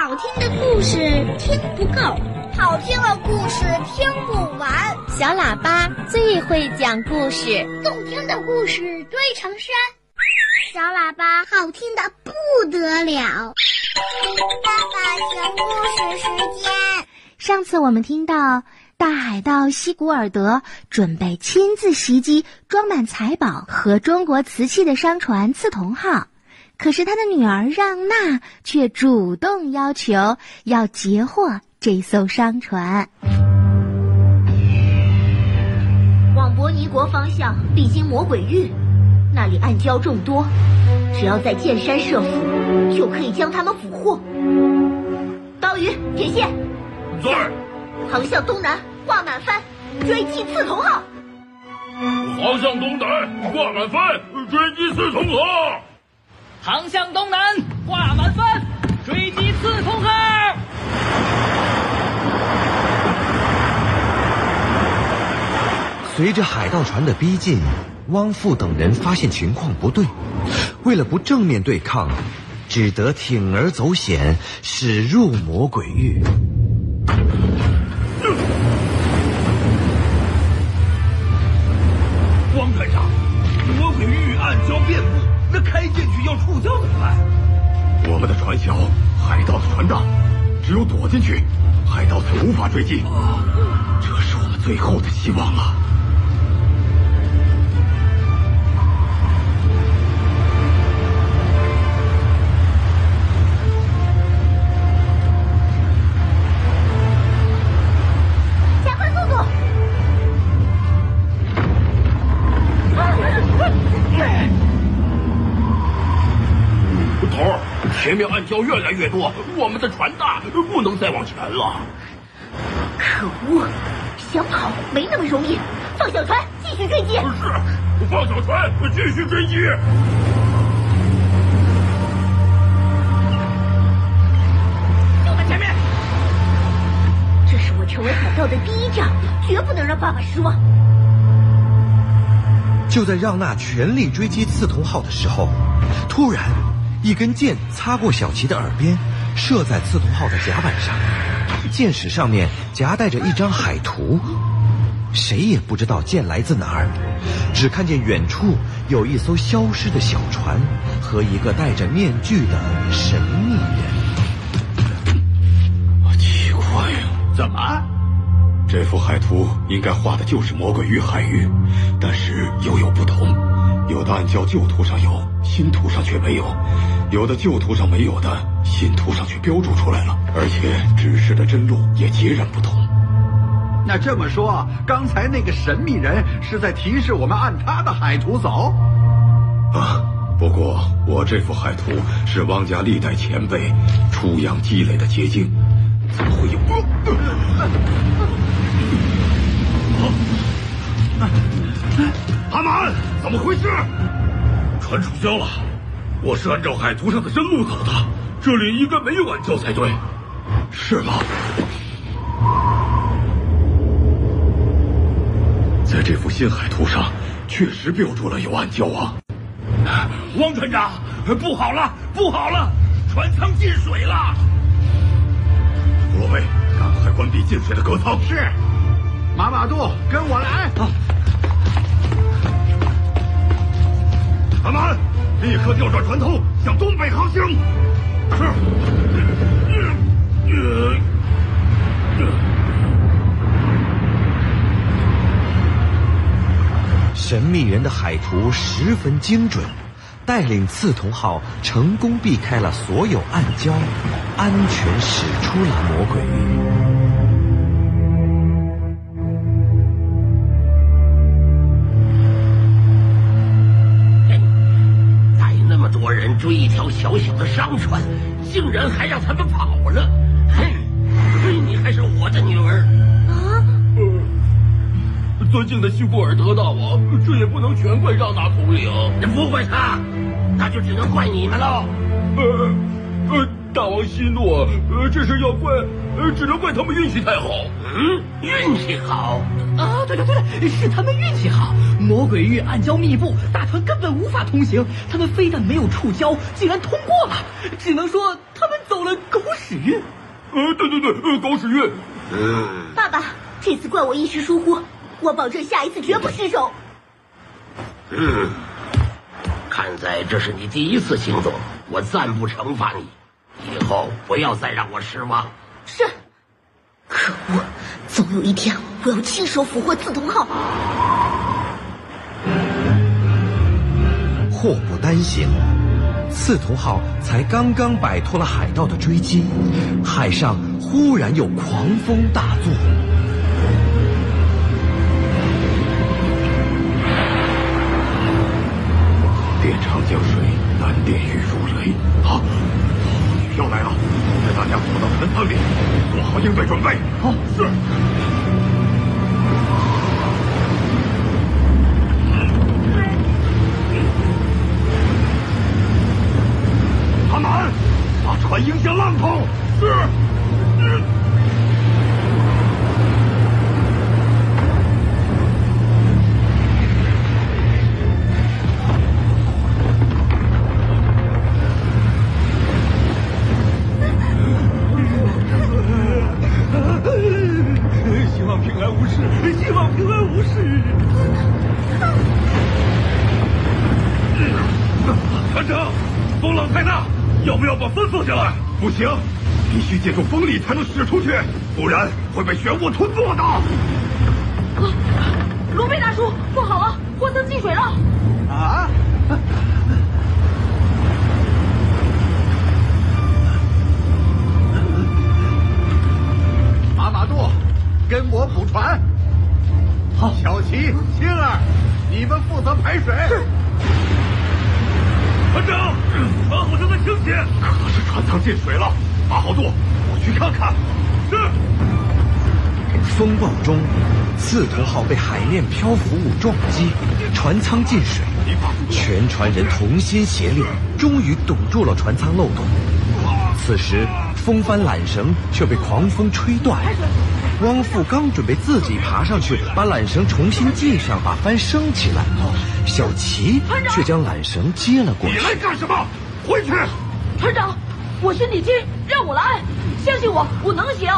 好听的故事听不够，好听的故事听不完。小喇叭最会讲故事，动听的故事堆成山。小喇叭好听的不得了。爸爸讲故事时间。上次我们听到大海盗西古尔德准备亲自袭击装满财宝和中国瓷器的商船“刺桐号”。可是他的女儿让娜却主动要求要截获这艘商船。往伯尼国方向必经魔鬼域，那里暗礁众多，只要在剑山设伏，就可以将他们俘获。刀鱼、铁线，在。航向东南，挂满帆，追击刺桐号。航向东南，挂满帆，追击刺桐号。航向东南，挂满帆，追击刺桐号。随着海盗船的逼近，汪父等人发现情况不对，为了不正面对抗，只得铤而走险，驶入魔鬼域。汪团长，魔鬼域暗礁遍布。那开要触礁怎么办？我们的船小，海盗的船大，只有躲进去，海盗才无法追击。这是我们最后的希望了。面暗礁越来越多，我们的船大，不能再往前了。可恶，想跑没那么容易。放小船，继续追击。是，放小船，继续追击。就在前面。这是我成为海盗的第一仗，绝不能让爸爸失望。就在让娜全力追击刺桐号的时候，突然。一根箭擦过小琪的耳边，射在刺桐号的甲板上。箭矢上面夹带着一张海图，谁也不知道箭来自哪儿，只看见远处有一艘消失的小船和一个戴着面具的神秘人。奇怪呀，怎么？这幅海图应该画的就是魔鬼与海域，但是又有不同。有的暗礁旧图上有，新图上却没有；有的旧图上没有的，新图上却标注出来了，而且指示的针路也截然不同。那这么说，刚才那个神秘人是在提示我们按他的海图走？啊，不过我这幅海图是汪家历代前辈出洋积累的结晶，怎么会有？阿满，怎么回事？船触礁了，我是按照海图上的真路走的，这里应该没有暗礁才对，是吗？在这幅新海图上，确实标注了有暗礁啊！汪船长，不好了，不好了，船舱进水了！胡罗威，赶快关闭进水的隔舱。是，马马杜，跟我来。阿满，立刻调转船头，向东北航行。是。神秘人的海图十分精准，带领刺桐号成功避开了所有暗礁，安全驶出了魔鬼小小的商船，竟然还让他们跑了！哼，你还是我的女儿啊！呃尊敬的西古尔德大王，这也不能全怪让娜统领。不怪他，那就只能怪你们喽。呃呃，大王息怒，呃，这事要怪，呃，只能怪他们运气太好。嗯，运气好。啊，对对对对，是他们运气好。魔鬼域暗礁密布，大船根本无法通行。他们非但没有触礁，竟然通过了，只能说他们走了狗屎。屎运？呃，对对对，呃，狗屎运。嗯，爸爸，这次怪我一时疏忽，我保证下一次绝不失手。嗯，看在这是你第一次行动，我暂不惩罚你，以后不要再让我失望。是。可恶，总有一天我要亲手俘获刺桐号。祸不单行，刺桐号才刚刚摆脱了海盗的追击，海上忽然又狂风大作。电长江水，难电雨如雷。啊，女要来了，带大家躲到船舱里，做好应对准备。好，是。阿满，把船迎向浪头。是。风浪太大，要不要把帆放下来？不行，必须借助风力才能驶出去，不然会被漩涡吞没的。卢贝大叔，不好了，货舱进水了！啊！马马杜，跟我补船。好，小齐、青儿，你们负责排水。船长，船好像在倾斜，可能是船舱进水了。马好杜，我去看看。是。风暴中，刺桐号被海面漂浮物撞击，船舱进水。全船人同心协力，终于堵住了船舱漏洞。此时，风帆缆绳却被狂风吹断。汪父刚准备自己爬上去把缆绳重新系上，把帆升起来，小齐却将缆绳接了过去。你来干什么？回去！船长，我身体轻，让我来，相信我，我能行。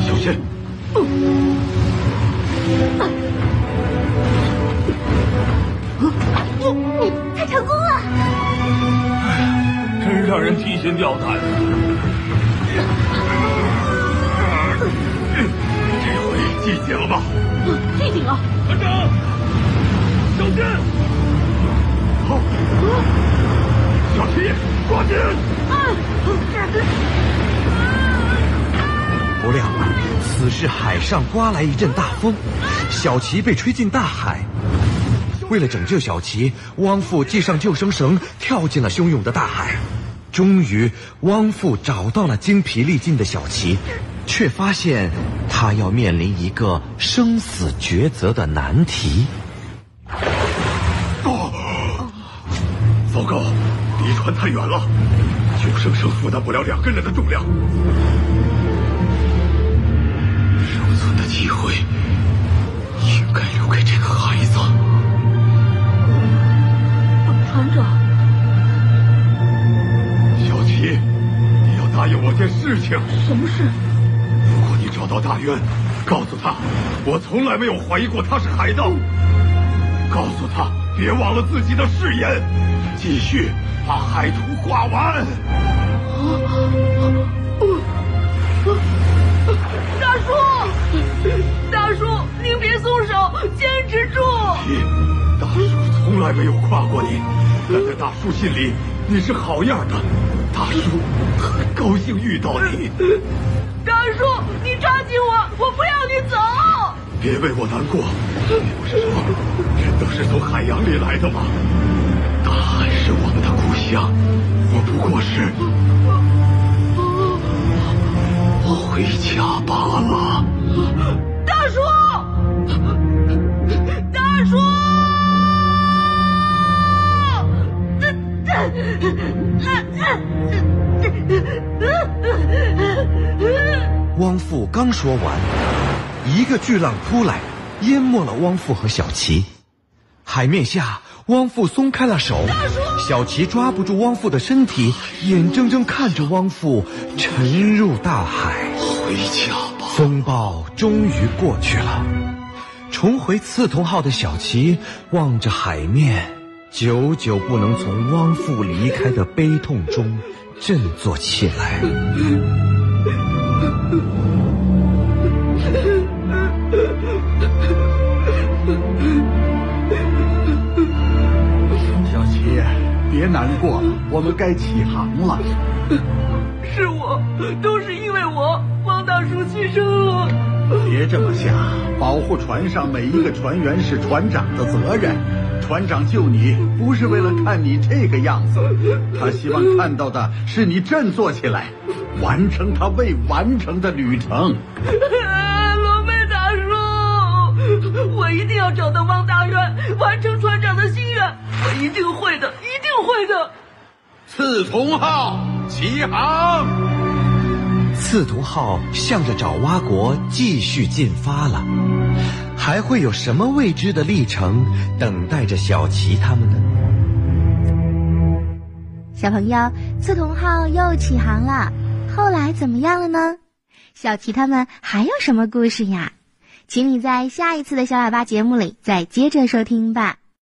小心！你他成功了！真让人提心吊胆。这回系紧了吧？系紧了。团长，小心！好，小齐，抓紧！不料，此时海上刮来一阵大风，小齐被吹进大海。为了拯救小齐，汪父系上救生绳，跳进了汹涌的大海。终于，汪父找到了精疲力尽的小琪，却发现他要面临一个生死抉择的难题。啊，糟糕，离船太远了，救生绳负担不了两个人的重量。情。什么事？如果你找到大渊，告诉他，我从来没有怀疑过他是海盗。告诉他，别忘了自己的誓言，继续把海图画完。大叔，大叔，您别松手，坚持住！从来没有夸过你，但在大叔心里你是好样的。大叔很高兴遇到你。大叔，你抓紧我，我不要你走。别为我难过，你不是说人都是从海洋里来的吗？大海是我们的故乡，我不过是回家罢了。大叔，刚说完，一个巨浪扑来，淹没了汪父和小齐。海面下，汪父松开了手，小琪抓不住汪父的身体，眼睁睁看着汪父沉入大海。回家吧。风暴终于过去了，重回刺桐号的小琪望着海面，久久不能从汪父离开的悲痛中振作起来。难过了，我们该起航了。是我，都是因为我，汪大叔牺牲了。别这么想，保护船上每一个船员是船长的责任。船长救你，不是为了看你这个样子，他希望看到的是你振作起来，完成他未完成的旅程。罗贝大叔，我一定要找到汪大元，完成船长的心愿，我一定会的，的。刺桐号起航。刺桐号向着爪哇国继续进发了，还会有什么未知的历程等待着小琪他们呢？小朋友，刺桐号又起航了，后来怎么样了呢？小琪他们还有什么故事呀？请你在下一次的小喇叭节目里再接着收听吧。